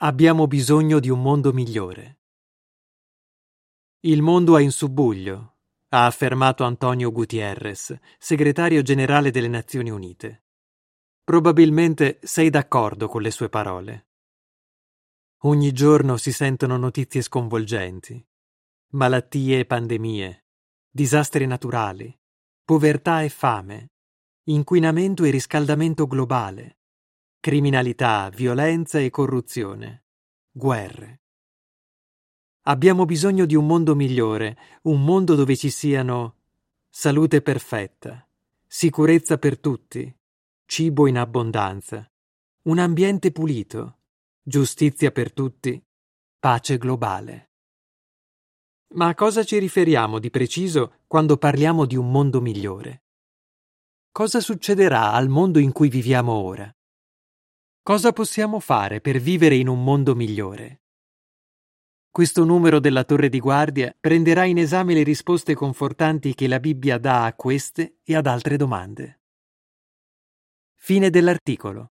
Abbiamo bisogno di un mondo migliore. Il mondo è in subbuglio, ha affermato Antonio Gutierrez, segretario generale delle Nazioni Unite. Probabilmente sei d'accordo con le sue parole. Ogni giorno si sentono notizie sconvolgenti. Malattie e pandemie, disastri naturali, povertà e fame, inquinamento e riscaldamento globale, criminalità, violenza e corruzione, guerre. Abbiamo bisogno di un mondo migliore, un mondo dove ci siano salute perfetta, sicurezza per tutti, cibo in abbondanza, un ambiente pulito, giustizia per tutti, pace globale. Ma a cosa ci riferiamo di preciso quando parliamo di un mondo migliore? Cosa succederà al mondo in cui viviamo ora? Cosa possiamo fare per vivere in un mondo migliore? Questo numero della Torre di Guardia prenderà in esame le risposte confortanti che la Bibbia dà a queste e ad altre domande. Fine dell'articolo.